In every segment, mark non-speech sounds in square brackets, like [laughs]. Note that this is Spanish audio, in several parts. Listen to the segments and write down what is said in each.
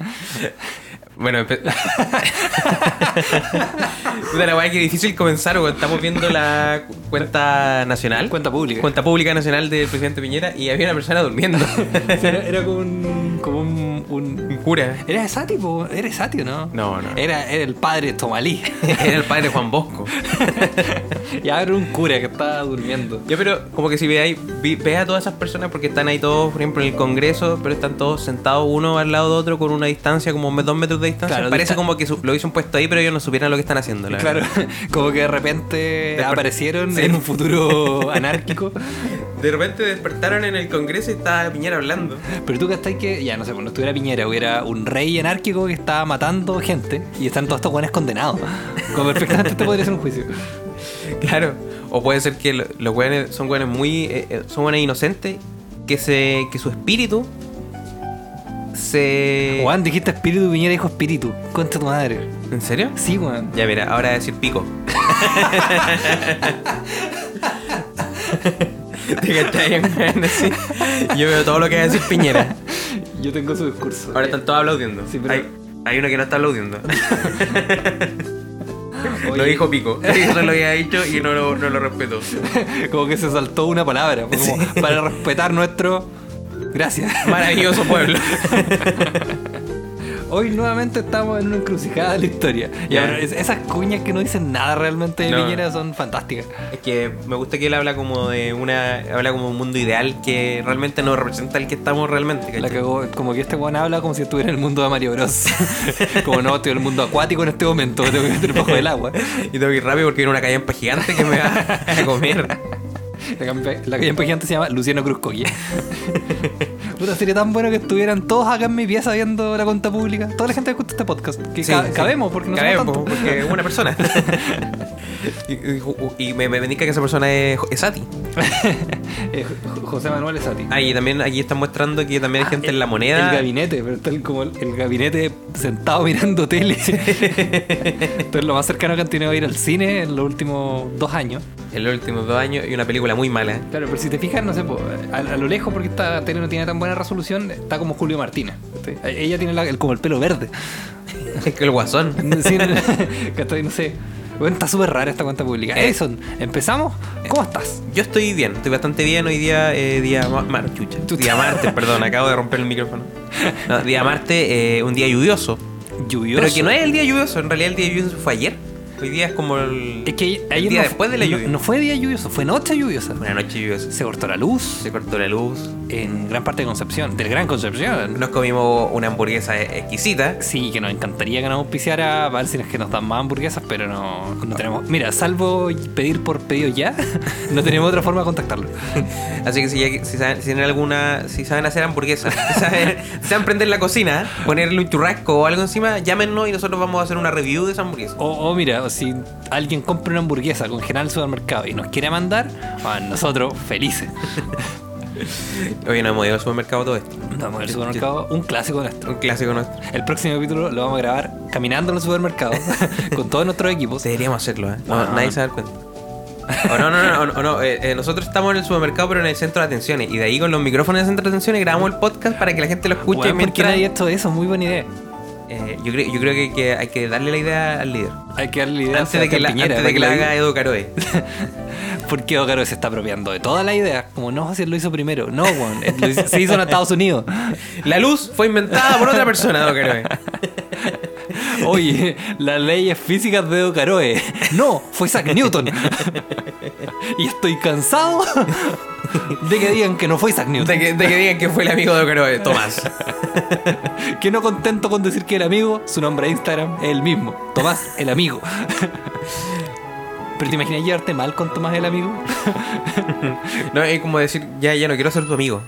ねえ。Bueno, [laughs] Puta la weá, que difícil comenzar, weón. Estamos viendo la cu- cuenta nacional. Cuenta pública. Cuenta pública nacional del presidente Piñera y había una persona durmiendo. [laughs] Era, era como un. Como un, un- Un cura. Era Sati, po. Era Sati, ¿o no? No, no. Era, era el padre Tomalí. [laughs] Era el padre Juan Bosco. ya era un cura que estaba durmiendo. Ya, pero como que si veáis, ve a todas esas personas porque están ahí todos, por ejemplo, en el Congreso, pero están todos sentados uno al lado de otro con una distancia, como dos metros de distancia. Claro, Parece como que lo hubiesen puesto ahí, pero ellos no supieran lo que están haciendo. la Claro, verdad. [laughs] como que de repente Desper- aparecieron Sí. en un futuro [laughs] anárquico. De repente despertaron en el Congreso y estaba Piñera hablando. Pero tú que que, ya no sé, pues no estuviera Piñera, hubiera un rey anárquico que estaba matando gente y están todos estos buenos condenados. Como perfectamente este podría ser un juicio. [laughs] Claro. O puede ser que lo- los güeyes son güeyes muy. eh, eh, son güeyes inocentes que se. que su espíritu se. Juan, dijiste espíritu, Piñera dijo espíritu. Concha tu madre. ¿En serio? Sí, Juan. Ya mira, ahora decir pico. [laughs] Yo veo todo lo que va a decir Piñera. Yo tengo su discurso. Ahora están todos aplaudiendo. Sí, pero- hay, hay uno que no está aplaudiendo. [laughs] Oye, Lo dijo pico. [laughs] Eso lo había dicho y no lo, no lo respetó. Como que se saltó una palabra. como para respetar nuestro. Gracias. [laughs] Maravilloso pueblo. [laughs] Hoy nuevamente estamos en una encrucijada de la historia. Y es- esas cuñas que no dicen nada realmente de No. Piñera son fantásticas. Es que me gusta que él habla como de una. habla como un mundo ideal que realmente no representa el que estamos realmente. ¿cachai? La cagó, como que este Juan habla como si estuviera en el mundo de Mario Bros. [laughs] como no, estoy en el mundo acuático en este momento, tengo que meter bajo el agua. Y tengo que ir rápido porque viene una callampa gigante que me va a comer. La, la calle se llama Luciano Cruzcoque. [laughs] Puta, sería tan bueno que estuvieran todos acá en mi pieza viendo la cuenta pública. Toda la gente que escucha este podcast. Que Sí, ca- sí. cabemos, porque no Cabemos, somos porque es una persona. [laughs] y, y- y me, me indica que esa persona es, es Sati. [laughs] José Manuel Esati. Ah, y también aquí están mostrando que también hay gente el, en la moneda. El gabinete, pero está el- como el, el gabinete sentado mirando tele. [laughs] Entonces lo más cercano que han tenido a ir al cine en los últimos dos años. En los últimos dos años y una película muy mala. Claro, pero si te fijas, no sé, a, a lo lejos, porque esta tele no tiene tan buena resolución, está como Julio Martínez. ¿cachai? Ella tiene la- el- como el pelo verde. [laughs] que el guasón. [laughs] Sí, no, [laughs] ¿cachai? no sé. Bueno, está súper rara esta cuenta pública. Eh. Edison, ¿empezamos? ¿Cómo estás? Yo estoy bien, estoy bastante bien hoy día, eh, día ma- mar- chucha, día martes, perdón, acabo de romper el micrófono. No, día martes, eh, un día lluvioso. Lluvioso. Pero que no es el día lluvioso, en realidad el día lluvioso fue ayer. Hoy día es como el, Es que el día no, después de la no- lluvia. No, fue día lluvioso, fue noche lluviosa. Una noche lluviosa. Se cortó la luz Se cortó la luz. en gran parte de Concepción, del Gran Concepción. Nos comimos una hamburguesa exquisita. Sí, que nos encantaría que nos auspiciara para ver si es que nos dan más hamburguesas, pero no, no tenemos. Mira, salvo pedir por pedido ya, [laughs] no tenemos otra forma de contactarlo. [laughs] Así que si, ya- si saben, si tienen alguna, si saben hacer hamburguesas, [laughs] si saben, saben prender la cocina, ponerle un churrasco o algo encima, llámenos y nosotros vamos a hacer una review de esa hamburguesa. O, o mira, o si alguien compra una hamburguesa congelada en el supermercado y nos quiere mandar, ah, nosotros felices. [laughs] Hoy no hemos ido al supermercado todo esto. Vamos al supermercado, un clásico nuestro. Un clásico nuestro. El próximo capítulo lo vamos a grabar caminando en los supermercados [laughs] con todos nuestros equipos. Deberíamos hacerlo, ¿eh? No, Ah. Nadie se da cuenta. O no, no, no, no, no, eh, eh, nosotros estamos en el supermercado, pero en el centro de atenciones. Y de ahí con los micrófonos del centro de atenciones grabamos el podcast para que la gente lo escuche Weón, ¿Por qué mientras. nadie ha hecho eso? Muy buena idea. Eh, yo, creo, yo creo que, que hay que darle la idea al líder. Hay que darle idea a Antes de que la, Piñera antes de que la haga. Edo Caroe. [laughs] Porque Ocaro se está apropiando de toda la idea. Como no, si él lo hizo primero. No, hizo- Se hizo en Estados Unidos. [laughs] La luz fue inventada por otra persona, Edo Caroe. [laughs] Oye, las leyes físicas de Ocaroe. No, fue Isaac Newton. Y estoy cansado de que digan que no fue Isaac Newton. De que, de que digan que fue el amigo de Edo Caroe, Tomás. [laughs] Que no contento con decir que el amigo, su nombre de Instagram es el mismo. Tomás, el amigo. Pero te imaginas llevarte mal con Tomás el amigo? [laughs] No, es como decir, ya, ya no quiero ser tu amigo.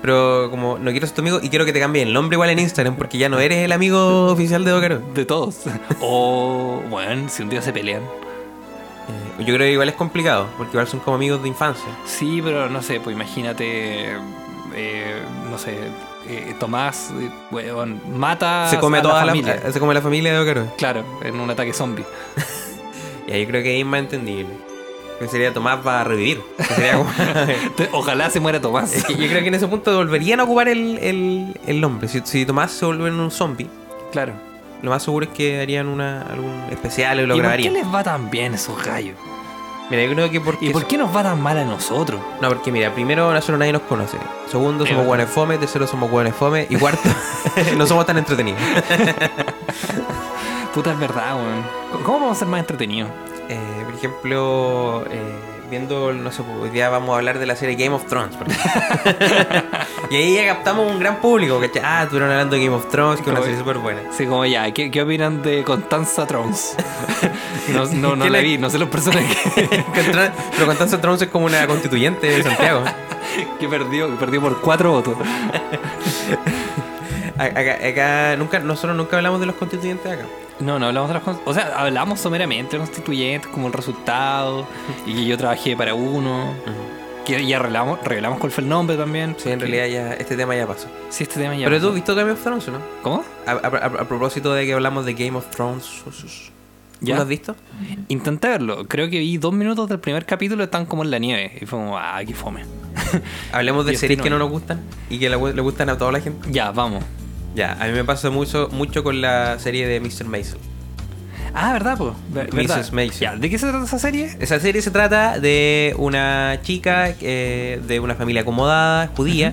Pero como no quiero ser tu amigo y quiero que te cambie el nombre igual en Instagram porque ya no eres el amigo oficial de Edo Caroe. De todos. [laughs] O, bueno, si un día se pelean. Eh, Yo creo que igual es complicado, porque igual son como amigos de infancia. Sí, pero no sé, pues imagínate, eh, no sé, eh, Tomás, weón, mata se come a toda la, familia. se come la familia de Ocaroe. Claro, en un ataque zombie. [laughs] Y ahí creo que es más entendible. Que sería Tomás va a revivir. Sería como- [laughs] Ojalá se muera Tomás. [laughs] Es que yo creo que en ese punto volverían a ocupar el, el, el nombre. Si, si Tomás se vuelve en un zombie, Claro. Lo más seguro es que harían una, algún especial y lo ¿Y por qué grabarían. les va tan bien esos gallos? Mira, yo creo que porque. ¿Y por qué nos va tan mal a nosotros? No, porque mira, primero nosotros nadie nos conoce. Segundo, somos hueones fome. Tercero, somos hueones fome. Y cuarto, [laughs] [laughs] no somos tan entretenidos. Puta, es verdad, weón. ¿Cómo vamos a ser más entretenidos? Eh, por ejemplo, eh, viendo, no sé, hoy día vamos a hablar de la serie Game of Thrones. [laughs] y ahí ya captamos un gran público, ¿cachai? Ah, estuvieron hablando de Game of Thrones, que es una serie súper buena. Sí, como ya, ¿qué, qué opinan de Constanza Trons? [laughs] no no, no ¿Qué la le- vi, no sé los personajes [laughs] Pero Constanza Thrones es como una constituyente de Santiago. que perdió, que perdió por cuatro votos. Acá, acá nunca, nosotros nunca hablamos de los constituyentes acá. No, no hablamos de las O sea, hablamos someramente de los constituyentes, como el resultado, y que yo trabajé para uno. Que ya revelamos, revelamos cuál fue el nombre también. Sí, en realidad ya este tema ya pasó. Sí, este tema ya. Pero tú pasó. has visto Game of Thrones, ¿o ¿no? ¿Cómo? A, a- a- a propósito de que hablamos de Game of Thrones, ¿tú ¿Ya? lo has visto? Intenté verlo. Creo que vi dos minutos del primer capítulo, están como en la nieve. Y fue como, ah, qué fome. Hablemos de [laughs] Y series este que no. no nos gustan y que le, le gustan a toda la gente. ya, vamos. Ya, a mí me pasa mucho, mucho con la serie de Mr. Maisel. Ah, ¿verdad, po? Ver- ¿verdad? Mrs. Ya, ¿de qué se trata esa serie? Esa serie se trata de una chica eh, de una familia acomodada, judía,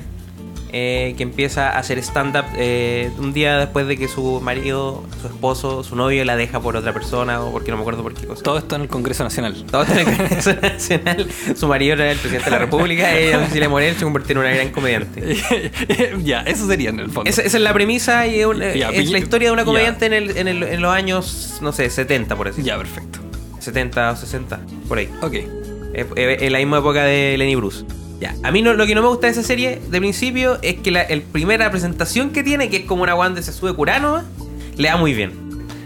eh, que empieza a hacer stand-up eh, un día después de que su marido, su esposo, su novio la deja por otra persona o porque no me acuerdo por qué cosa. Todo esto en el Congreso Nacional. Todo está en el Congreso [laughs] Nacional. Su marido era el presidente de la República, [laughs] ella, Cecilia Morel, se convirtió en una gran comediante. [laughs] ya, eso sería en el fondo. Esa, esa es la premisa y es, un- Ya, es la historia de una comediante en, el- en, el- en los años, no sé, 70 por así Ya, perfecto. 70 o 60, por ahí. Ok. Es, es la misma época de Lenny Bruce. Ya, a mí no, lo que no me gusta de esa serie de principio es que la el primera presentación que tiene, que es como una weá donde se sube curano, le da muy bien.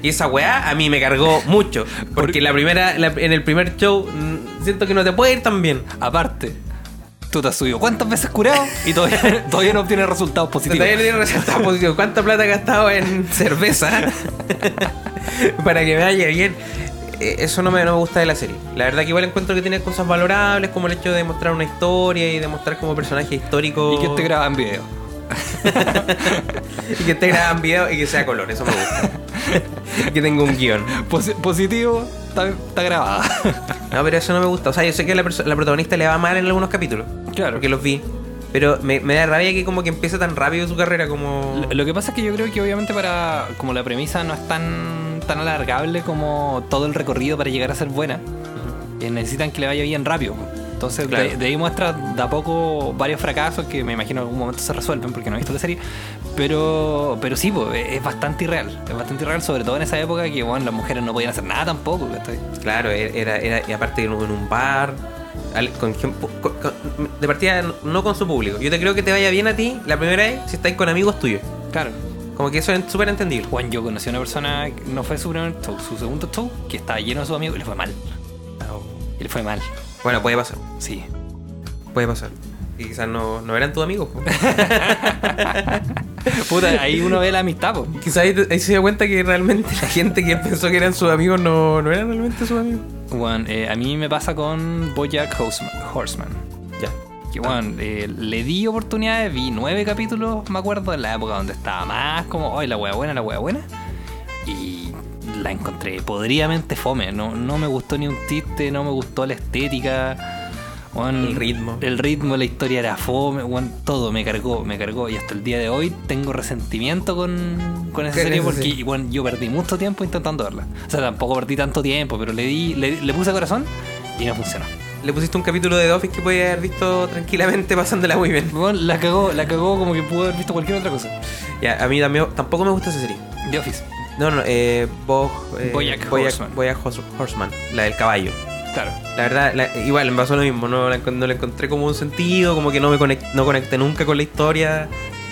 Y esa weá a mí me cargó mucho. [laughs] Porque la primera, la- en el primer show mm, siento que no te puede ir tan bien. Aparte, tú te has subido cuántas veces curado y todavía, [laughs] todavía no obtienes resultados positivos. Todavía no tiene resultado [laughs] positivo. ¿Cuánta plata he gastado en cerveza para que me vaya bien? Eh, Eso no me, no me gusta de la serie. La verdad que igual encuentro que tiene cosas valorables, como el hecho de mostrar una historia y de mostrar como personaje histórico. Y que te graban video. [laughs] y que esté grabado en video y que sea color, eso me gusta. y que tenga un guion. Posi- positivo, está, está grabada. No, pero eso no me gusta. O sea, yo sé que la, la protagonista le va mal en algunos capítulos. Claro. Porque los vi. Pero me, me da rabia que como que empieza tan rápido su carrera como... Lo- Lo que pasa es que yo creo que obviamente para como la premisa no es tan tan alargable como todo el recorrido para llegar a ser buena, eh, necesitan que le vaya bien rápido. Entonces Claro. de, de ahí muestra de a poco varios fracasos que me imagino en algún momento se resuelven porque no he visto la serie. Pero pero sí, po, es bastante irreal. Es bastante irreal, sobre todo en esa época que bueno, las mujeres no podían hacer nada tampoco. ¿cachai? Claro, e-, era, era y aparte en un, bar, con- con- de partida no con su público. Yo te creo que te vaya bien a ti la primera vez si estáis con amigos tuyos. Claro. Como que eso es súper entendible. Juan, yo conocí a una persona, que no fue su primer show, su segundo show, que estaba lleno de sus amigos y le fue mal. Y le fue mal, Bueno, puede pasar, sí. puede pasar. Y quizás no, no eran tus amigos. [laughs] Puta, ahí uno ve la amistad, po. quizás ahí, ahí se dio cuenta que realmente la gente que pensó que eran sus amigos no, no eran realmente sus amigos. Bueno, eh, a mí me pasa con Bojack Horseman. Horseman. Que bueno, eh, le di oportunidades, vi nueve capítulos, me acuerdo, en la época donde estaba más como, ay, la wea buena, la wea buena. Y la encontré podridamente fome. No, no me gustó ni un chiste, no me gustó la estética. Bueno, El ritmo. El ritmo, la historia era fome, bueno, todo me cargó, me cargó. Y hasta el día de hoy tengo resentimiento con, con esa serie porque bueno, yo perdí mucho tiempo intentando verla. O sea, tampoco perdí tanto tiempo, pero le di, le, le puse corazón y no funcionó. Le pusiste un capítulo de The Office que podía haber visto tranquilamente [laughs] pasándola muy bien. Bueno, la cagó, la cagó como que pudo haber visto cualquier otra cosa. Ya, a mí también, tampoco me gusta esa serie. The Office. No, no, eh, Bo, eh, Bojack Horseman. Bojack Hors- Horseman, la del caballo. Claro. La verdad, la- igual me pasó lo mismo, no, la, no le encontré como un sentido, como que no me conect- no conecté nunca con la historia.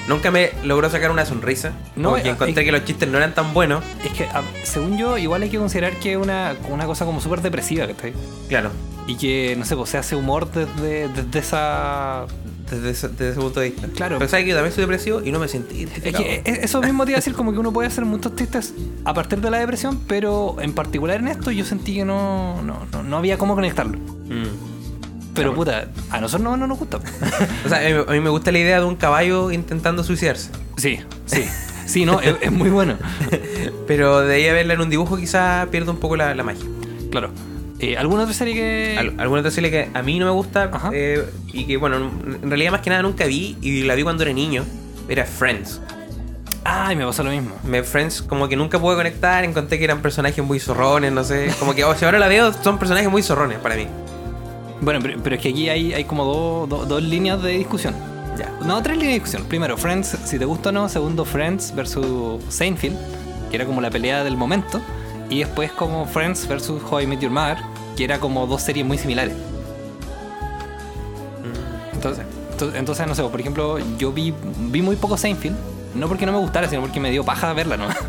Nunca me logró sacar una sonrisa. No, No, porque encontré eh, que los chistes no eran tan buenos. Es que, ah, según yo, igual hay que considerar que es una, una cosa como súper depresiva, ¿cachai? Claro, Y que, no sé, pues se hace humor desde, desde esa... desde ese, desde ese punto de vista. Claro. Pero sabes que yo también soy depresivo y no me sentí Es que eh, eso mismo te iba a decir como que uno puede hacer muchos chistes a partir de la depresión, pero en particular en esto yo sentí que no, no, no, no había cómo conectarlo. Mm. pero puta, a nosotros no, no nos gusta. [laughs] O sea, a mí, a mí me gusta la idea de un caballo intentando suicidarse. sí, sí. Sí, no, es, es muy bueno. [laughs] Pero de ahí a verla en un dibujo quizá pierde un poco la, la magia. Claro. Eh, ¿Alguna otra serie que.? Al- alguna otra serie que a mí no me gusta eh, y que, bueno, en realidad más que nada nunca vi y la vi cuando era niño, era Friends. Ay, me pasó lo mismo. Me Friends como que nunca pude conectar, encontré que eran personajes muy zorrones, no sé. Como que oh, si ahora la veo, son personajes muy zorrones para mí. Bueno, pero, pero es que aquí hay, hay como dos- dos- dos líneas de discusión. Ya. No, tres líneas de discusión. Primero, Friends, si te gusta o no. Segundo, Friends versus Seinfeld, que era como la pelea del momento. Y después como Friends versus How I Met Your Mother, que era como dos series muy similares. Entonces, ento- entonces no sé, por ejemplo, yo vi, vi muy poco Seinfeld. No porque no me gustara, sino porque me dio paja verla, ¿no? [laughs]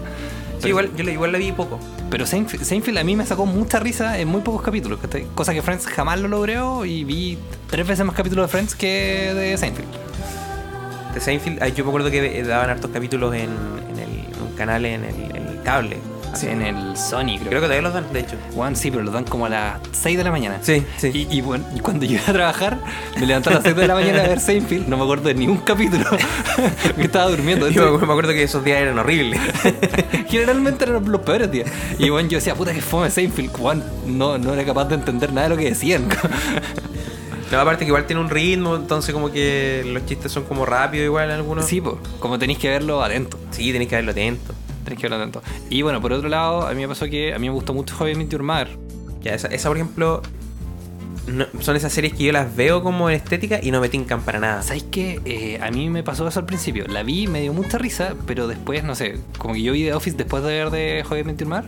Sí, igual, yo igual la vi poco. Pero Seinfeld, Seinfeld a mí me sacó mucha risa en muy pocos capítulos, cosa que Friends jamás lo logró y vi tres veces más capítulos de Friends que de Seinfeld. De Seinfeld, yo me acuerdo que daban hartos capítulos en, en el, en un canal en el, en el cable. Sí, en el Sony, creo. Creo que todavía los dan, de hecho. Juan, sí, pero lo dan como a las 6 de la mañana. Sí, sí. Y, y bueno, y cuando yo iba a trabajar, me levanté a las 6 de la mañana a ver Seinfeld, no me acuerdo de ni un capítulo, [laughs] que estaba durmiendo. Yo Entonces, me acuerdo que esos días eran horribles. [laughs] generalmente eran los peores días. Y bueno, yo decía, puta que fome Seinfeld, Juan, no, no era capaz de entender nada de lo que decían. [laughs] No, aparte que igual tiene un ritmo, entonces como que los chistes son como rápidos igual algunos. sí, pues, como tenéis que verlo atento. Sí, tenés que verlo atento. Tenéis que verlo atento. Y bueno, por otro lado, a mí me pasó que a mí me gustó mucho How I Met Your Mother. Ya, esa, esa, por ejemplo, no- son esas series que yo las veo como en estética y no me tincan para nada. ¿Sabéis qué? Eh, a mí me pasó eso al principio. La vi, me dio mucha risa, pero después, no sé, como que yo vi The Office después de ver de I Met Mother.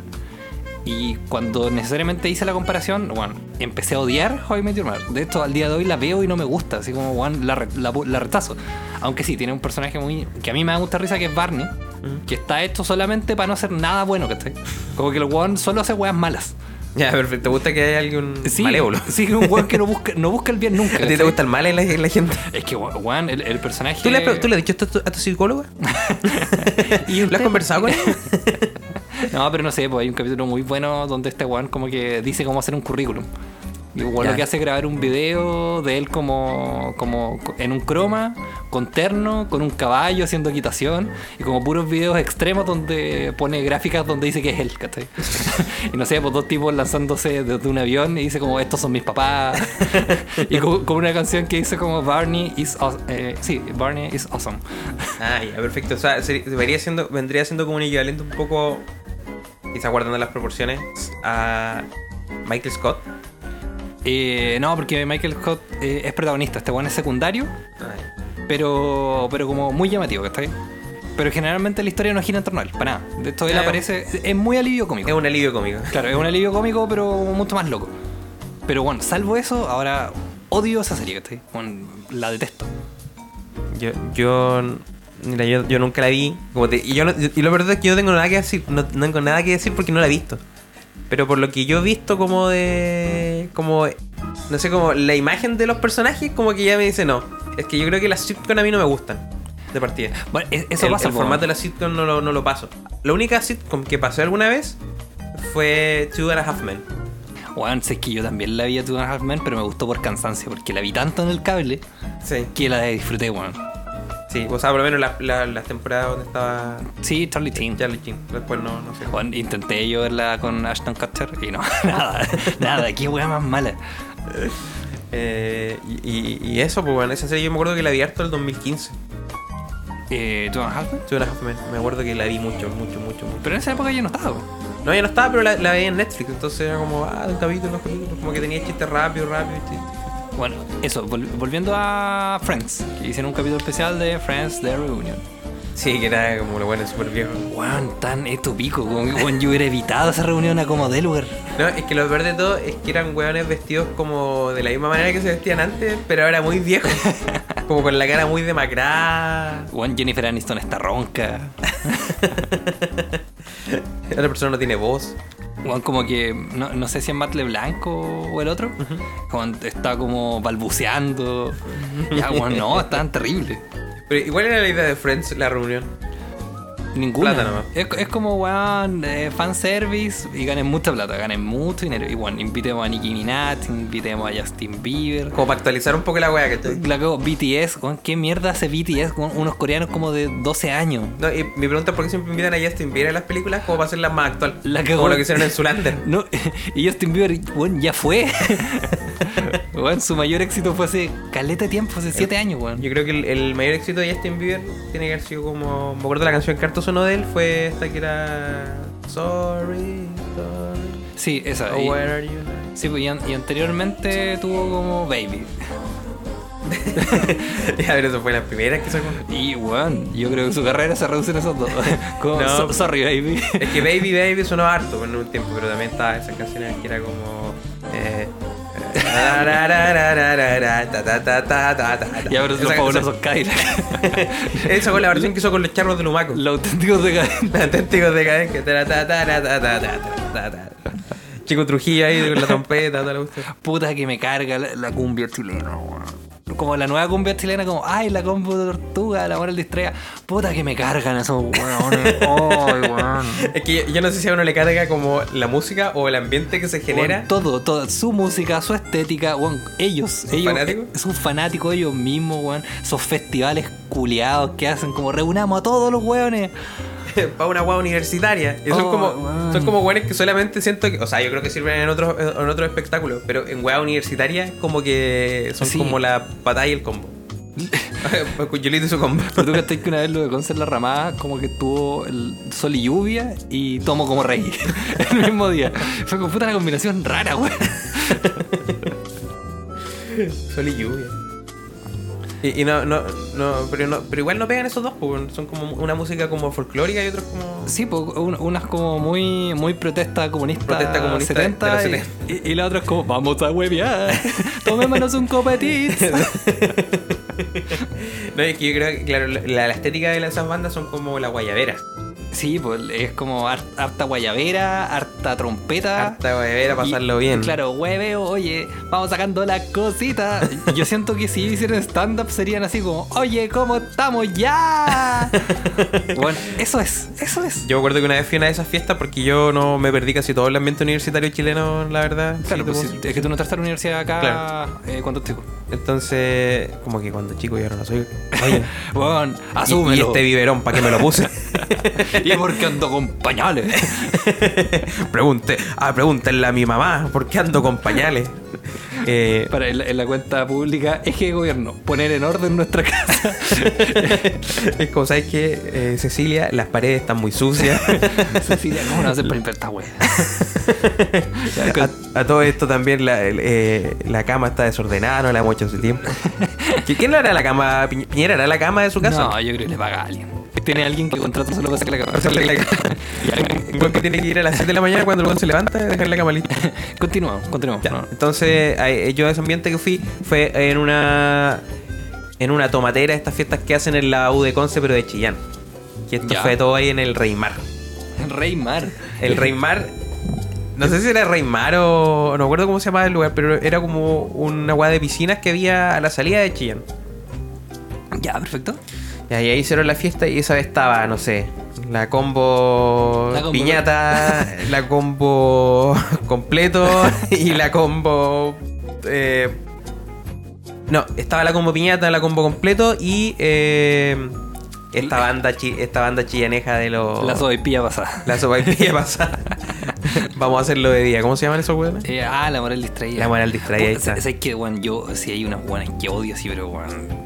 Y cuando necesariamente hice la comparación, bueno, empecé a odiar I Met Mother. De hecho, al día de hoy la veo y no me gusta. Así como, bueno, la, la, la retazo. Aunque sí, tiene un personaje muy... Que a mí me da mucha risa, que es Barney. Que está hecho solamente para no hacer nada bueno, que Como que el weón solo hace weas malas. Ya, perfecto. ¿Te gusta que haya alguien Sí, malévolo? Sí, un weón que no busca, no busca el bien nunca. ¿A ti te ¿cachai? gusta el mal en la, en la gente? Es que, weón, el, el personaje... ¿Tú le, ¿Tú le has dicho esto a tu, psicóloga? [laughs] ¿Y ¿Lo has conversado con él? [laughs] No, pero no sé, pues hay un capítulo muy bueno donde este weón como que dice cómo hacer un currículum. Ya. lo que hace es grabar un video de él como, como en un croma, con terno, con un caballo haciendo equitación, y como puros videos extremos donde pone gráficas donde dice que es él, ¿cachai? [laughs] y no sé, pues dos tipos lanzándose desde un avión y dice como estos son mis papás. [laughs] y con, con una canción que dice como Barney is aw- eh, sí, Barney is awesome. [laughs] Ah, ya, perfecto. O sea, debería siendo, vendría siendo como un equivalente un poco, quizá guardando las proporciones, a Michael Scott. Eh, no, porque Michael Scott eh, es protagonista, este weón es secundario. Pero pero como muy llamativo, ¿cachai? Pero generalmente la historia no gira en torno a él, para nada. De esto él Eh, aparece, es muy alivio cómico. Es un alivio cómico. Claro, es un alivio cómico, pero mucho más loco. Pero bueno, salvo eso, ahora odio esa serie, ¿cachai? Bueno, la detesto. Yo, yo, mira, yo, yo nunca la vi. Como te- y, yo y lo verdad es que yo no tengo nada que decir. No, no tengo nada que decir porque no la he visto. Pero por lo que yo he visto como de... Como... No sé, como la imagen de los personajes como que ya me dice no. Es que yo creo que las sitcom a mí no me gustan. De partida. Bueno, e- eso el, pasa. el formato de la sitcom no lo, no lo paso. La única sitcom que pasé alguna vez fue Two and a Half Men. Bueno, sé que yo también la vi a Two and a Half Men, pero me gustó por cansancio, porque la vi tanto en el cable Sí. que la disfruté, weón. Sí, o sea, por lo menos la- la- las temporadas donde estaba Sí, Charlie Chin. Charlie Chin. Después no, no sé. Intenté yo verla con Ashton Kutcher y no, [laughs] nada, nada, qué weá más mala. [laughs] Eh, y, y- eso, pues bueno, esa serie yo me acuerdo que la vi harto el 2015. Eh, ¿Two and a Half Men? Two and a Half Men. Me acuerdo que la vi mucho, mucho, mucho, mucho. Pero en esa época yo no estaba. No, ya no estaba, pero la, la veía en Netflix. Entonces era como, ah, un capítulo, dos capítulos. Como que tenía chistes rápido, rápido. chistes. Bueno, eso, vol- volviendo a Friends, que hicieron un capítulo especial de Friends The Reunion. Sí, que era como lo bueno, súper viejo. Weón, tan estupico, weón, yo hubiera evitado esa reunión a como de lugar. No, es que lo peor de todo es que eran hueones vestidos como de la misma manera que se vestían antes, pero ahora muy viejos. [laughs] como con la cara muy demacrada. Weón, Jennifer Aniston está ronca. [laughs] La otra persona no tiene voz. Weón, como que, no, no sé si es Matt LeBlanc o, el otro. Está como balbuceando. Ya, weón, no, estaban terribles. Pero igual era la idea de Friends, la reunión. Ninguna. Plata nomás. Es, es como, weón, eh, fanservice y ganen mucha plata, ganen mucho dinero. Y bueno, invitemos a Nicki Minaj, invitemos a Justin Bieber. Como para actualizar un poco la weá, ¿cachai? La cago, BTS, weón, ¿qué mierda hace BTS con unos coreanos como de 12 años? No, y mi pregunta es por qué siempre invitan a Justin Bieber a las películas como para hacerlas más actual. La cagó. Como lo que hicieron en Zulander. [laughs] No, y Justin Bieber, weón, ya fue. [laughs] weón, su mayor éxito fue hace caleta de tiempo, hace 7 años, weón. Yo creo que el, el mayor éxito de Justin Bieber tiene que haber sido como. Me acuerdo la canción que harto sonó de él fue esta que era. Sorry, sorry. Sí, esa. Oh, y- where are you now? sí, pues, y, an- y anteriormente tuvo como Baby. [laughs] Ya, pero eso fue la primera que sacó. Y weón, yo creo que su carrera se reduce en esos dos. [laughs] Como, No. so- sorry, baby. Es que Baby Baby sonó harto en un tiempo, pero también estaba esas canciones que era como. Eh, [laughs] Y ahora es lo fabuloso Kyle. [laughs] Esa fue la versión que hizo con los charros de Lumaco. Los auténticos decadentes. Los auténticos. Chico Trujillo ahí con la trompeta, Puta que me carga la, cumbia chilena. Como la nueva cumbia chilena, como, ay, la combo de tortuga, la moral distraída. Puta que me cargan esos weones. [laughs] Ay, weón. Es que yo, yo no sé si a uno le carga como la música o el ambiente que se genera. Weón, todo, todo, su música, su estética, weón, ellos, ¿Son ellos, fanáticos? eh, son fanáticos ellos mismos, weón, esos festivales culiados que hacen como reunamos a todos los weones. [laughs] para una guagua universitaria. Y son Oh, como son como weones que solamente siento que, o sea, yo creo que sirven en otros en otros espectáculos, pero en guagua universitaria como que son Sí. como la patada y el combo. [laughs] Yolito y su combo. Pero tú que que una vez lo de Concert La Ramada, como que tuvo el sol y lluvia y tomo como rey [laughs] el mismo día. Fue como puta una combinación rara, weón. Sol y lluvia. Y, y no, no, no, pero no, pero igual no pegan esos dos, pues, son como una música como folclórica y otros como. Sí, pues un- unas como muy, muy protesta comunista, Protesta comunista 70, de los y- 70. Y, y la otra es como, vamos a huevear, [laughs] tomémonos un copetit. [laughs] No, es que yo creo que, claro, la, la estética de esas bandas son como la guayabera. Sí, pues es como har- harta guayabera, harta trompeta. Harta guayabera, pasarlo Y, bien. Claro, hueveo, oye, vamos sacando las cositas. Yo siento que si hicieran stand-up serían así como, oye, ¿cómo estamos ya? [laughs] bueno, eso es, eso es. Yo me acuerdo que una vez fui a una de esas fiestas porque yo no me perdí casi todo el ambiente universitario chileno, la verdad. Claro, Sí, pues si- es que tú no entraste a la universidad acá Claro. eh, cuando chico. Entonces, como que cuando chico yo no soy. Oye, [laughs] Bueno, y, y este biberón, ¿para qué me lo puse? [laughs] ¿Y por qué ando con pañales? [laughs] Pregunte, ah, pregúntenle a mi mamá, ¿por qué ando con pañales? Eh, Para en la, en la cuenta pública, eje de gobierno, poner en orden nuestra casa. [laughs] es como, ¿sabes qué? Eh, Cecilia, las paredes están muy sucias. [laughs] Cecilia, ¿cómo no hacer para esta wea? A, a todo esto también la, eh, la cama está desordenada, no la hemos hecho hace tiempo. ¿Qui- ¿Quién hará la cama? Piñ- ¿Piñera hará la cama de su casa? No, yo creo que le paga a alguien. Tiene alguien que contrata solo para hacerle la Para hacerle la cama. Güey que tiene que ir a las 7 de la mañana cuando el güey se levanta y dejar la cama lista. [laughs] Continuamos, continuamos. No. Entonces, ahí- yo a ese ambiente que fui fue en una en una tomatera, estas fiestas que hacen en la U de Conce, pero de Chillán. Que esto Ya. fue todo ahí en el Reymar. Rey Mar. El Reymar, no sé si era Reymar o no acuerdo cómo se llamaba el lugar, pero era como una guada de piscinas que había a la salida de Chillán. Ya, perfecto. Y ahí hicieron la fiesta y esa vez estaba, no sé, la combo, La combo- piñata, la combo [laughs] completo [laughs] y la combo... eh, no, estaba la combo piñata, la combo completo y eh, esta banda chi- esta banda chillaneja de los... La sopaipilla pasada. La sopa y pilla [laughs] pasada. Vamos a hacerlo de día. ¿Cómo se llaman esos hueones? Eh, ah, la moral distraída. La moral distraída, ahí está. ¿Sabes que, weón? Yo, si hay unas buenas que odio, sí, pero, weón.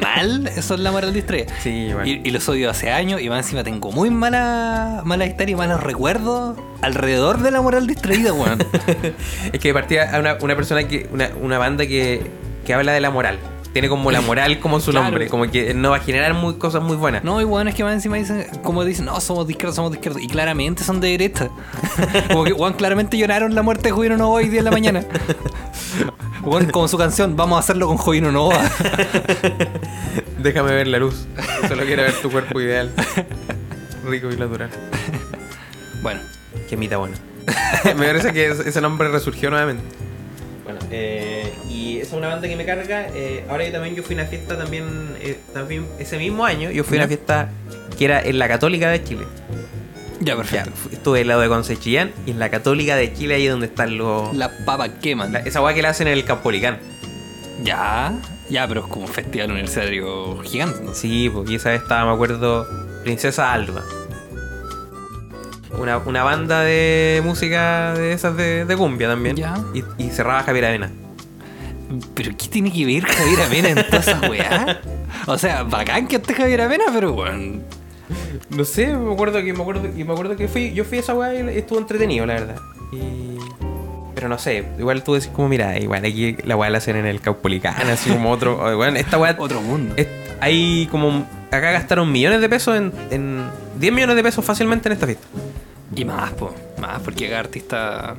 Mal, eso es la moral distraída. Sí, bueno. Y, y los odio hace años y más encima tengo muy mala, mala historia y malos recuerdos alrededor de la moral distraída, weón. [laughs] es que de partida a una, una persona que. Una, una banda que, que habla de la moral. Tiene como la moral como su [laughs] Claro. nombre. Como que no va a generar muy, cosas muy buenas. No, y weón, es que más encima dicen, como dicen, no, somos de izquierda, somos de izquierda. Y claramente son de derecha. [laughs] como que, weón, claramente lloraron la muerte de Jovino Novoa hoy día en la mañana. Weón, como su canción, vamos a hacerlo con Jovino Novoa. [laughs] Déjame ver la luz. Solo quiero ver tu cuerpo ideal. Rico y natural. bueno, Qué mita bueno. [laughs] Me parece que ese nombre resurgió nuevamente. Bueno, Eh, y esa es una banda que me carga. Eh, ahora yo también yo fui a una fiesta también, eh, también ese mismo año, yo fui a una fiesta que era en la Católica de Chile. Ya, Ya, perfecto. fu- estuve al lado de Concechillán y en la Católica de Chile ahí es donde están los... La papa queman. la- esa weá que la hacen en el Campolicán. Ya, ya, pero es como un festival universitario gigante. ¿no? Sí, porque esa vez estaba, me acuerdo, Princesa Alba. Una, una banda de música de esas de, de cumbia también. Ya. Y, y cerraba Javier Avena. Pero ¿qué tiene que ver Javier Avena en toda esa weá? [laughs] O sea, bacán que esté Javier Avena, pero bueno. No sé, me acuerdo que me acuerdo, y me acuerdo que fui, yo fui a esa weá y estuvo entretenido, la verdad. Y... Pero no sé, igual tú decís como, mira, igual aquí la weá la hacen en el Caupolicán, así como otro. [laughs] Bueno, esta weá. Otro mundo. es- hay como. Acá gastaron millones de pesos en, en. 10 millones de pesos fácilmente en esta fiesta. Y más, po. Más, porque cada artista.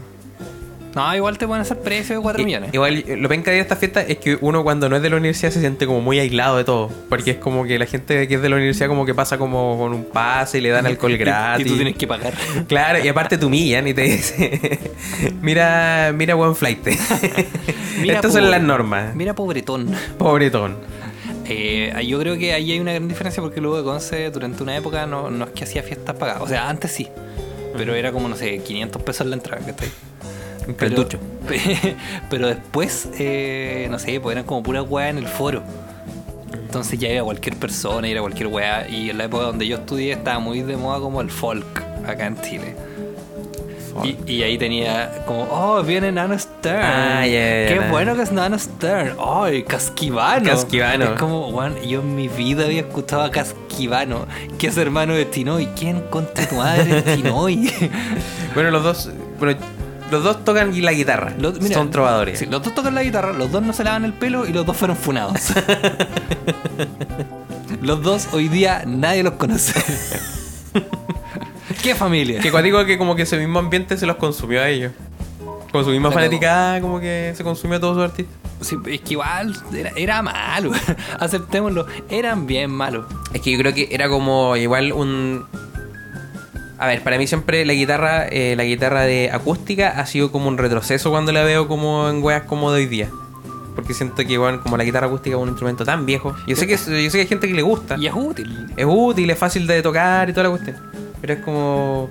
No, igual te pueden hacer precio de 4 I- millones. Igual lo penca de esta fiesta es que uno cuando no es de la universidad se siente como muy aislado de todo. Porque es como que la gente que es de la universidad como que pasa como con un pase y le dan [laughs] alcohol Y- gratis. Y tú tienes que pagar. [laughs] Claro, y aparte te humillan y te dicen, [laughs] mira, mira buen flight. Estas son las normas. Mira, pobretón. Pobretón. Eh, yo creo que ahí hay una gran diferencia porque luego de Conce durante una época no, no es que hacía fiestas pagadas. O sea, antes sí. Pero era como, no sé, 500 pesos la entrada, ¿cachai? Un Pero, [laughs] pero después, eh, no sé, pues eran como pura weá en el foro. Entonces ya iba cualquier persona, era cualquier weá. Y en la época donde yo estudié estaba muy de moda como el folk acá en Chile. Y, y ahí tenía como, oh, viene Nano Stern. Ah, ya, ya, Qué bueno que es Nano Stern. Ay, Casquivano. Casquivano. Es como, weón, yo en mi vida había escuchado a Casquivano, que es hermano de Tinoy. ¿Quién contra tu madre es Tinoy? [laughs] Bueno, los dos, bueno, los dos tocan la guitarra. Los- mira, Son trovadores. sí, los dos tocan la guitarra, los dos no se lavan el pelo y los dos fueron funados. [laughs] los dos hoy día nadie los conoce. [laughs] ¿Qué familia? Que cuando digo que como que ese mismo ambiente se los consumió a ellos. Con su misma Pero- fanaticada, como que se consumió a todos sus artistas. Sí, es que igual era, era malo. [laughs] Aceptémoslo. Eran bien malos. Es que yo creo que era como igual un. A ver, para mí siempre la guitarra, eh, la guitarra de acústica ha sido como un retroceso cuando la veo como en weas como de hoy día. Porque siento que igual como la guitarra acústica es un instrumento tan viejo. Yo sé que yo sé que hay gente que le gusta. Y es útil. Es útil, es fácil de tocar y toda la cuestión. Pero es como.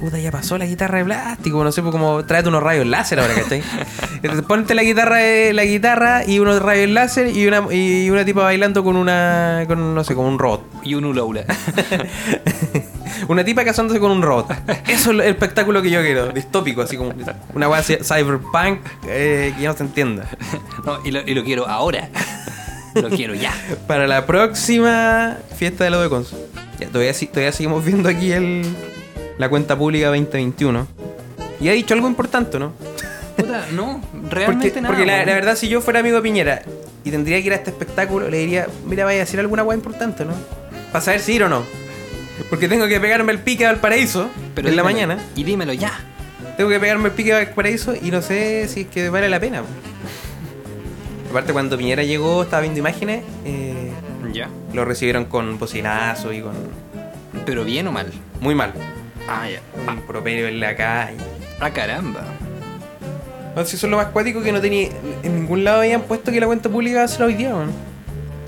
Puta, ya pasó la guitarra de plástico, no sé, pues como tráete unos rayos láser ahora, ¿cachai? [laughs] Entonces, Ponte la guitarra de la guitarra y unos rayos láser y una, y una tipa bailando con una. con no sé, con un robot. Y un ulaula. [laughs] Una tipa casándose con un robot. Eso es el espectáculo que yo quiero, distópico, así como una weá cyberpunk eh, que no se entienda. No, y, lo, y lo quiero ahora. lo quiero ya. Para la próxima fiesta de lo de Cons. Ya, todavía, todavía seguimos viendo aquí el, la cuenta pública 2021. Y ha dicho algo importante, ¿no? Puta, no, realmente Porque, nada. porque la, la verdad, si yo fuera amigo de Piñera y tendría que ir a este espectáculo, le diría, mira, vaya a decir alguna weá importante, ¿no? Para saber si ir o no. Porque tengo que pegarme el pique al paraíso Pero en la mañana. Y dímelo ya. Tengo que pegarme el pique al paraíso y no sé si es que vale la pena. Aparte, cuando Piñera llegó, estaba viendo imágenes, eh, Ya. lo recibieron con bocinazo y con. Pero bien o mal. Muy mal. Ah, ya. Un properio en la calle. Ah, caramba. Entonces, eso es lo más cuático que no tenía. En ningún lado habían puesto que la cuenta pública iba a ser hoy día, weón.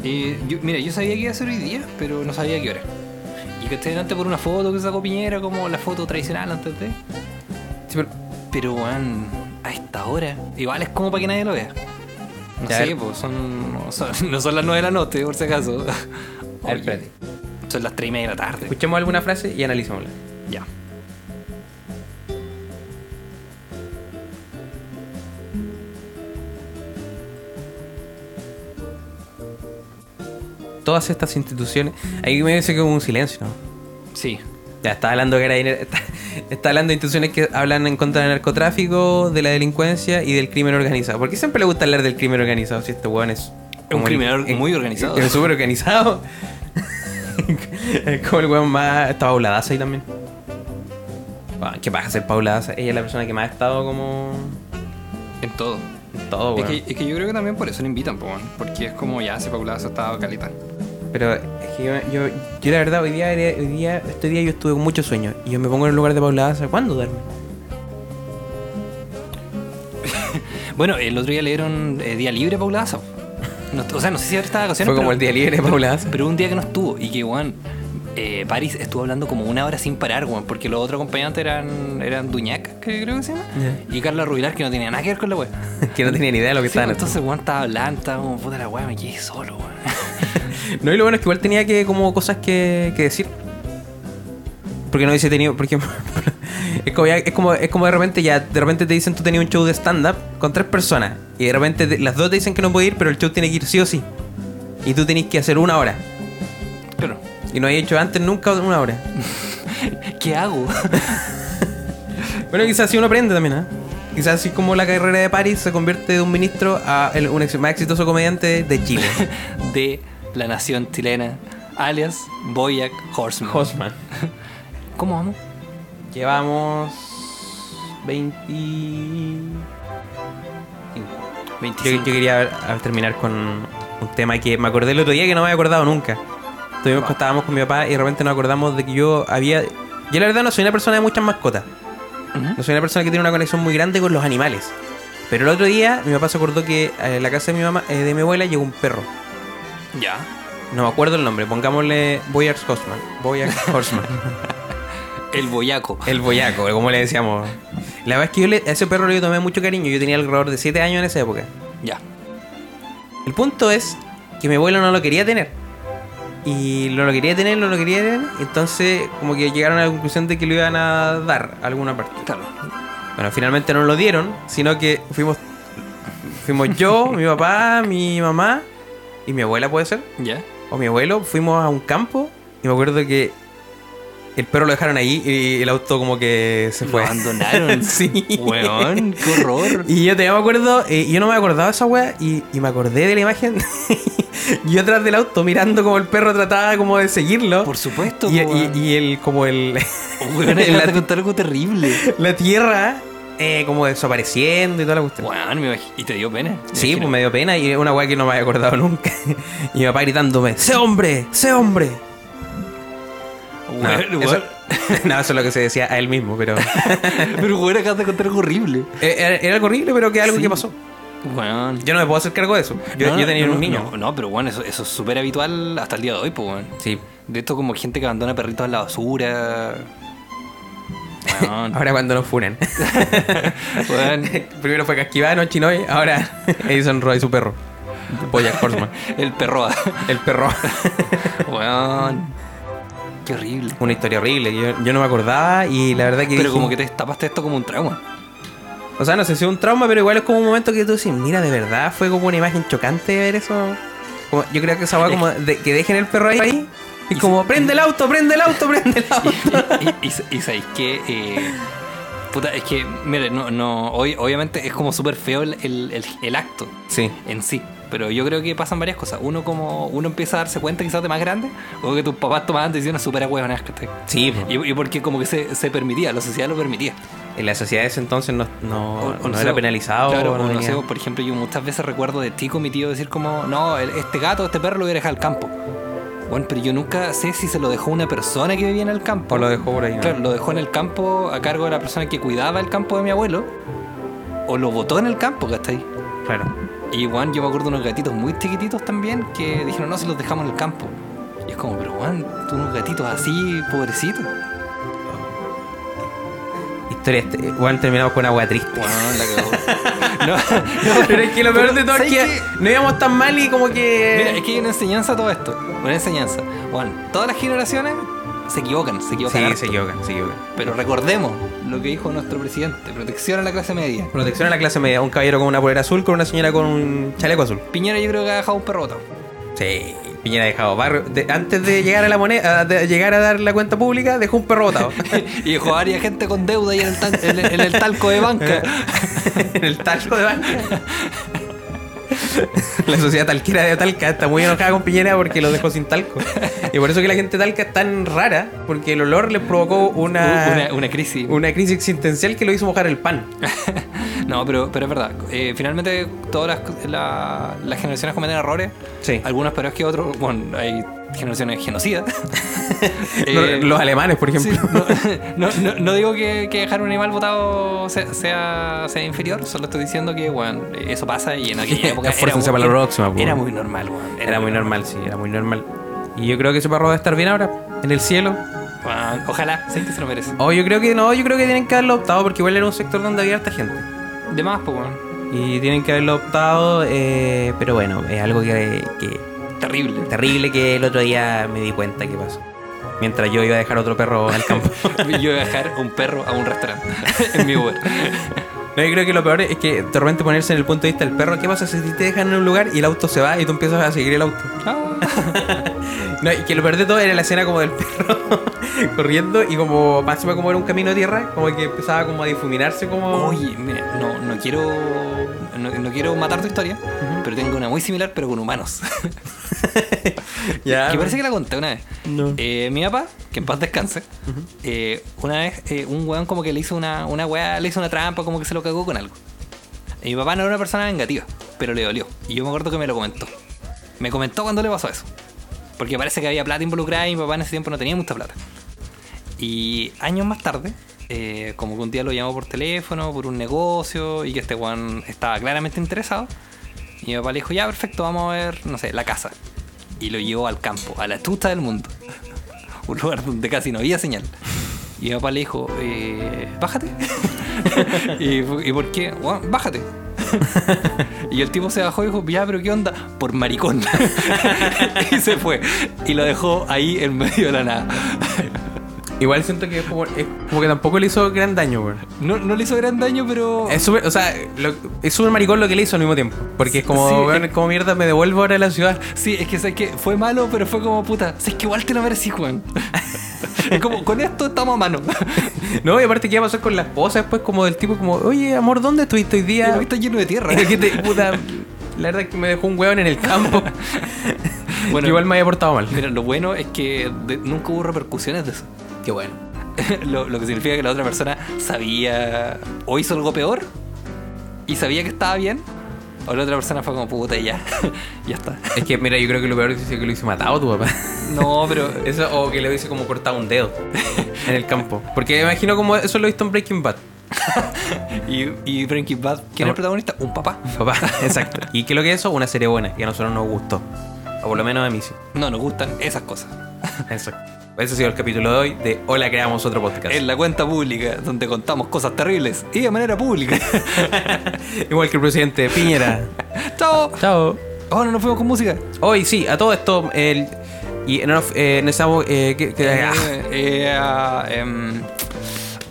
Eh, yo, mira, yo sabía que iba a ser hoy día, pero no sabía qué hora. Y que esté delante por una foto que sacó Piñera, como la foto tradicional antes de. Sí, pero- Pero, weón, a esta hora. Igual es como para que nadie lo vea. No Ya, sé, pues son, no son- [laughs] no son las 9 de la noche, por si acaso. A ver, Oye, espérate. Son las 3 y media de la tarde. Escuchemos alguna frase y analicémosla. Ya. Todas estas instituciones. Ahí me dice que hubo un silencio, ¿no? Sí. Ya está hablando que era está, está hablando de instituciones que hablan en contra del narcotráfico, de la delincuencia y del crimen organizado. ¿Por qué siempre le gusta hablar del crimen organizado si este weón es un el- or- muy organizado. Es súper organizado. es como el weón más. Está Paula Daza ahí también. Bueno, ¿Qué pasa ser Paula Daza? Ella es la persona que más ha estado como. En todo. en todo, Es weón. que, es que yo creo que también por eso le invitan, po, porque es como ya se Paula se estaba calita. Pero es que yo, yo, yo la verdad, hoy día, hoy día, este día yo estuve con mucho sueño. Y yo me pongo en el lugar de Paula Daza. ¿Cuándo duerme? [laughs] Bueno, el otro día le dieron eh, día libre a Paula Daza. No- o sea, no sé si esta vacaciones. Fue como pero- el día libre de Paula Daza. Pero un día que no estuvo y que, weón, eh, Paris estuvo hablando como una hora sin parar, weón, porque los otros acompañantes eran, eran Duñac, que creo que se llama, y Carla Rubilar, que no tenía nada que ver con la weón. [laughs] que no tenía ni idea de lo que Sí, estaban entonces, weón, estaba hablando, estaba como, puta la weón, me quedé solo, weón. No, y lo bueno es que igual tenía que como cosas que, que decir. Porque no hubiese tenido, por ejemplo, [laughs] es como, ya- es como es como de repente ya, de repente te dicen tú tenías un show de stand-up con tres personas y de repente te- las dos te dicen que no puede ir, pero el show tiene que ir sí o sí. Y tú tenés que hacer una hora. Claro, Y no hay hecho antes nunca una hora. [laughs] ¿qué hago? [laughs] Bueno, quizás así uno aprende también, ¿eh? Quizás así como la carrera de París se convierte de un ministro a el- un ex- más exitoso comediante de Chile. de la nación chilena, alias Boyack Horseman. Hosman. [laughs] ¿Cómo vamos? Llevamos 20... 25. Yo, yo quería terminar con un tema que me acordé el otro día que no me había acordado nunca. Estuvimos, estábamos con mi papá y de repente nos acordamos de que yo había... Yo la verdad no soy una persona de muchas mascotas. No soy una persona que tiene una conexión muy grande con los animales. Pero el otro día mi papá se acordó que eh, en la casa de mi mamá, eh, de mi abuela, llegó un perro. Ya. No me acuerdo el nombre, pongámosle Boyack Horseman. Boyack [laughs] Horseman. El boyaco. el boyaco, como le decíamos. La verdad es que yo le- a ese perro le tomé mucho cariño. Yo tenía alrededor de 7 años en esa época. Ya. El punto es que mi abuelo no lo quería tener. Y no lo quería tener, no lo quería tener. Entonces, como que llegaron a la conclusión de que lo iban a dar a alguna parte. Claro. Bueno, finalmente no lo dieron, sino que fuimos fuimos yo, mi papá, mi mamá y mi abuela, puede ser, Ya. o mi abuelo. Fuimos a un campo y me acuerdo que el perro lo dejaron ahí y el auto como que se Lo fue. abandonaron. [laughs] sí. Weón, qué horror. Y yo todavía me acuerdo, eh, yo no me acordaba de esa wea y, y me acordé de la imagen. [laughs] yo atrás del auto mirando como el perro trataba como de seguirlo. Por supuesto, y, y, el como el Weón, de [laughs] contar algo terrible. la tierra eh, como desapareciendo y toda la cuestión. ¿y te dio pena? Sí, Imagino. pues me dio pena y una weá que no me había acordado nunca. [laughs] y mi papá gritándome, ¡Sé hombre! ¡Sé hombre! No, Weón, eso, weón. [laughs] no, eso es lo que se decía a él mismo, pero [laughs] Pero weón, acabas de contar algo horrible. era, era algo horrible, pero que algo Sí. que pasó. Weón. Yo no me puedo hacer cargo de eso. Yo, No, yo tenía no, un niño. No, pero bueno, eso, eso es súper habitual hasta el día de hoy, pues, weón. Sí. De esto como gente que abandona perritos en la basura. Weón. Ahora cuando nos funen. [laughs] Weón. Primero fue Casquivano, Chinoy, ahora Edison Roy, su perro. Horseman. [laughs] El perro. El perro. Weón. Qué horrible. Una historia horrible. Yo, yo no me acordaba y la verdad que. Pero dije- como que te tapaste esto como un trauma. O sea, no sé si es un trauma, pero igual es como un momento que tú dices, mira, de verdad fue como una imagen chocante ver eso. Como- yo creo que esa va como de, que dejen el perro ahí. Y Y como, se- prende el auto, prende el auto, prende el [laughs] auto. y, y, y sabéis que. eh, puta, es que, mire, no, no, hoy, obviamente es como súper feo el, el, acto Sí. en sí. Pero yo creo que pasan varias cosas. Uno como uno empieza a darse cuenta quizás de más grande, o que tus papás tomaban decisiones súper huevonas, ¿cachai? Sí, po. Y, y porque como que se, se permitía, la sociedad lo permitía. en la sociedad de ese entonces no, no, O- no no era penalizado. Claro, no sé, por ejemplo, yo muchas veces recuerdo de chico mi tío decir como, no, el- este gato, este perro lo voy a dejar al campo. Bueno, pero yo nunca sé si se lo dejó una persona que vivía en el campo. O lo dejó por ahí. ¿no? Claro, lo dejó en el campo a cargo de la persona que cuidaba el campo de mi abuelo. O lo botó en el campo, ¿cachai? Claro. Y Juan, yo me acuerdo de unos gatitos muy chiquititos también que dijeron, no, si los dejamos en el campo. Y es como, pero Juan, tú unos gatitos así, pobrecitos. Historia, este, igual terminamos con una wea triste. Juan, la cagó. [laughs] no, no, Pero es que lo peor de todo es ¿sabes que qué? no íbamos tan mal y como que. Mira, es que hay una enseñanza a todo esto. Una enseñanza. Juan, todas las generaciones se equivocan, se equivocan. Sí, harto. se equivocan, se equivocan. Pero recordemos lo que dijo nuestro presidente, protección a la clase media. Protección a la clase media. Un caballero con una polera azul, con una señora con un chaleco azul. Piñera yo creo que ha dejado un perro botado. Sí, Piñera ha dejado barrio. de- antes de llegar a la moneda, de llegar a dar la cuenta pública, dejó un perro botado. [laughs] y dejó a varias gente con deuda ahí en el, tal- en el- en el talco de banca. [laughs] en el talco de banca. [laughs] [laughs] La sociedad talquera de Talca está muy enojada con Piñera porque lo dejó sin talco. Y por eso que la gente de Talca es tan rara, porque el olor le provocó una, una, una crisis. una crisis existencial que lo hizo mojar el pan. [laughs] No, pero, pero es verdad. Eh, finalmente, todas las, la- las generaciones cometen errores. Sí. Algunos peores que otros. Bueno, hay generación genocida. [laughs] No, Eh, los alemanes, por ejemplo. Sí, [laughs] no, no- no- digo que, que dejar un animal botado sea, sea, sea inferior, solo estoy diciendo que, bueno, eso pasa y en aquella [laughs] época era muy, la próxima, pues. era muy normal. Era muy normal, sí, era muy normal. Y yo creo que ese perro debe estar bien ahora, en el cielo. Ojalá, sí que se lo merece. O yo creo que no, yo creo que tienen que haberlo optado porque igual era un sector donde había harta gente. De más, pues, weón. Y tienen que haberlo optado, eh, pero bueno, es algo que, que Terrible. terrible que el otro día me di cuenta que pasó. Mientras yo iba a dejar otro perro al campo. [laughs] Yo iba a dejar un perro a un restaurante [laughs] en mi Uber. No, yo creo que lo peor es que de repente ponerse en el punto de vista del perro. ¿Qué pasa si te dejan en un lugar y el auto se va y tú empiezas a seguir el auto? [laughs] No, y que lo peor de todo era la escena como del perro [laughs] corriendo y como máxima como era un camino de tierra, como que empezaba como a difuminarse como... Oye, mira, no, no quiero no, no quiero matar tu historia, pero tengo una muy similar, pero con humanos. [laughs] ya, que parece que la conté una vez. No. Eh, mi papá, que en paz descanse, eh, una vez eh, un weón como que le hizo una, una weá, le hizo una trampa, como que se lo cagó con algo. Y mi papá no era una persona vengativa, pero le dolió. Y yo me acuerdo que me lo comentó. Me comentó cuando le pasó eso. Porque parece que había plata involucrada y mi papá en ese tiempo no tenía mucha plata. Y años más tarde, eh, como que un día lo llamó por teléfono, por un negocio, y que este weón estaba claramente interesado. Y mi papá le dijo, ya, perfecto, vamos a ver, no sé, la casa. Y lo llevó al campo, a la tuta del mundo. [laughs] Un lugar donde casi no había señal. Y mi papá le dijo, eh, bájate. [laughs] y, fu- ¿Y por qué? "Bueno, bájate. [laughs] y el tipo se bajó y dijo, ya, pero ¿qué onda? Por maricón. y se fue. Y lo dejó ahí en medio de la nada. Igual siento que es como, es como que tampoco le hizo gran daño, weón. No, no le hizo gran daño, pero... Es súper, o sea, lo- es súper maricón lo que le hizo al mismo tiempo. Porque es como, Sí, weón, es- como mierda me devuelvo ahora a la ciudad. Sí, es que sé que fue malo, pero fue como puta. Es que igual te lo merecí, Juan. es como, con esto estamos a mano. [laughs] No, y aparte, ¿qué pasar con la esposa después? Como del tipo, como, oye, amor, ¿dónde estuviste hoy día? Está lleno de tierra. Que te- puta, la verdad es que me dejó un hueón en el campo. [laughs] Bueno, igual me había portado mal. Mira, lo bueno es que de- nunca hubo repercusiones de eso. Qué bueno. [laughs] lo, lo que significa que la otra persona sabía o hizo algo peor y sabía que estaba bien, o la otra persona fue como puta y ya, [laughs] ya está. Es que, mira, yo creo que lo peor es que lo hizo matado tu papá. [laughs] No, pero Eso, o que le hubiese como cortado un dedo en el campo. Porque imagino como eso lo he visto en Breaking Bad. y, y Breaking Bad, ¿quién es el protagonista? Un papá. Papá, exacto. ¿Y qué es lo que es eso? Una serie buena. Y a nosotros nos gustó. O por lo menos a mí sí. No, nos gustan esas cosas. Exacto. Ese ha sido el capítulo de hoy de Hola, creamos otro podcast. En la cuenta pública, donde contamos cosas terribles y de manera pública. [laughs] Igual que el presidente Piñera. [laughs] ¡Chao! Chao. Oh, no nos fuimos con música. Hoy sí, a todo esto, el, y no, eh, necesitamos. Eh, que- que- ah, Eh, eh, ah, em,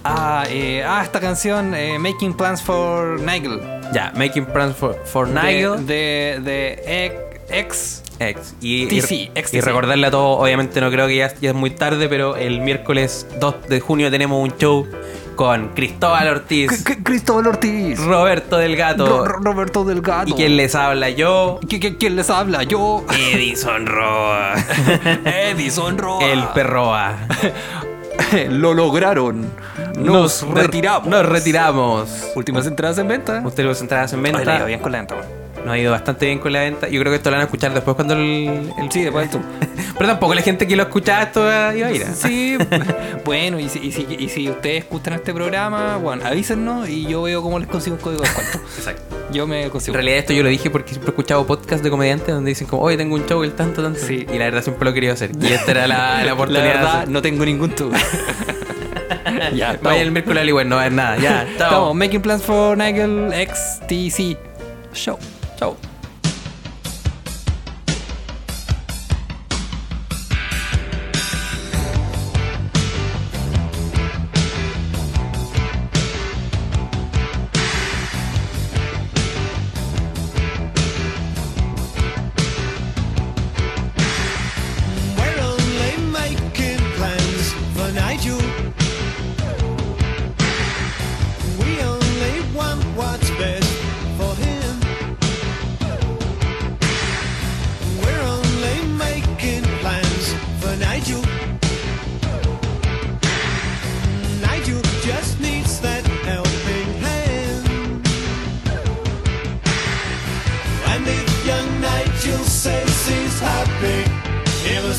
ah, eh, ah, esta canción, eh, Making Plans for Nigel. ya, Making Plans for, for Nigel. De, de, de ex. X. Y, TC, y, ex y TC. recordarle a todos, obviamente no creo que ya, ya es muy tarde, pero el miércoles 2 de junio tenemos un show con Cristóbal Ortiz, Cristóbal Ortiz. Roberto del Gato Ro- Roberto Delgado. y quien les habla yo, ¿Qui- qui- ¿Quién les habla? Yo. Edison Roa, [laughs] Edison Roa. el perroa. [laughs] Lo lograron. Nos, retiramos. Nos retiramos. Últimas entradas en venta. Ustedes los entradas en Ay, venta. bien con la venta. Nos ha ido bastante bien con la venta. Yo creo que esto lo van a escuchar después cuando el. el- Sí, después tú. [laughs] Pero tampoco la gente que lo escucha esto iba a ir. Sí, [laughs] bueno, y si, y, si, y si ustedes escuchan este programa, bueno, avísennos y yo veo cómo les consigo un código de descuento. [laughs] Exacto. Yo me En consigo. realidad esto yo lo dije porque siempre he escuchado podcasts de comediantes donde dicen como, oye, tengo un show el tanto, tanto. Sí. Y la verdad siempre lo he querido hacer. Y esta era la, la oportunidad. verdad, no tengo ningún tubo. ya, Vaya el miércoles al igual, no va a haber nada. Ya. Estamos Making Plans for Nigel XTC Show. Chao.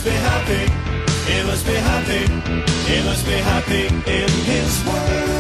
must be happy. He must be happy. He must be happy in his world.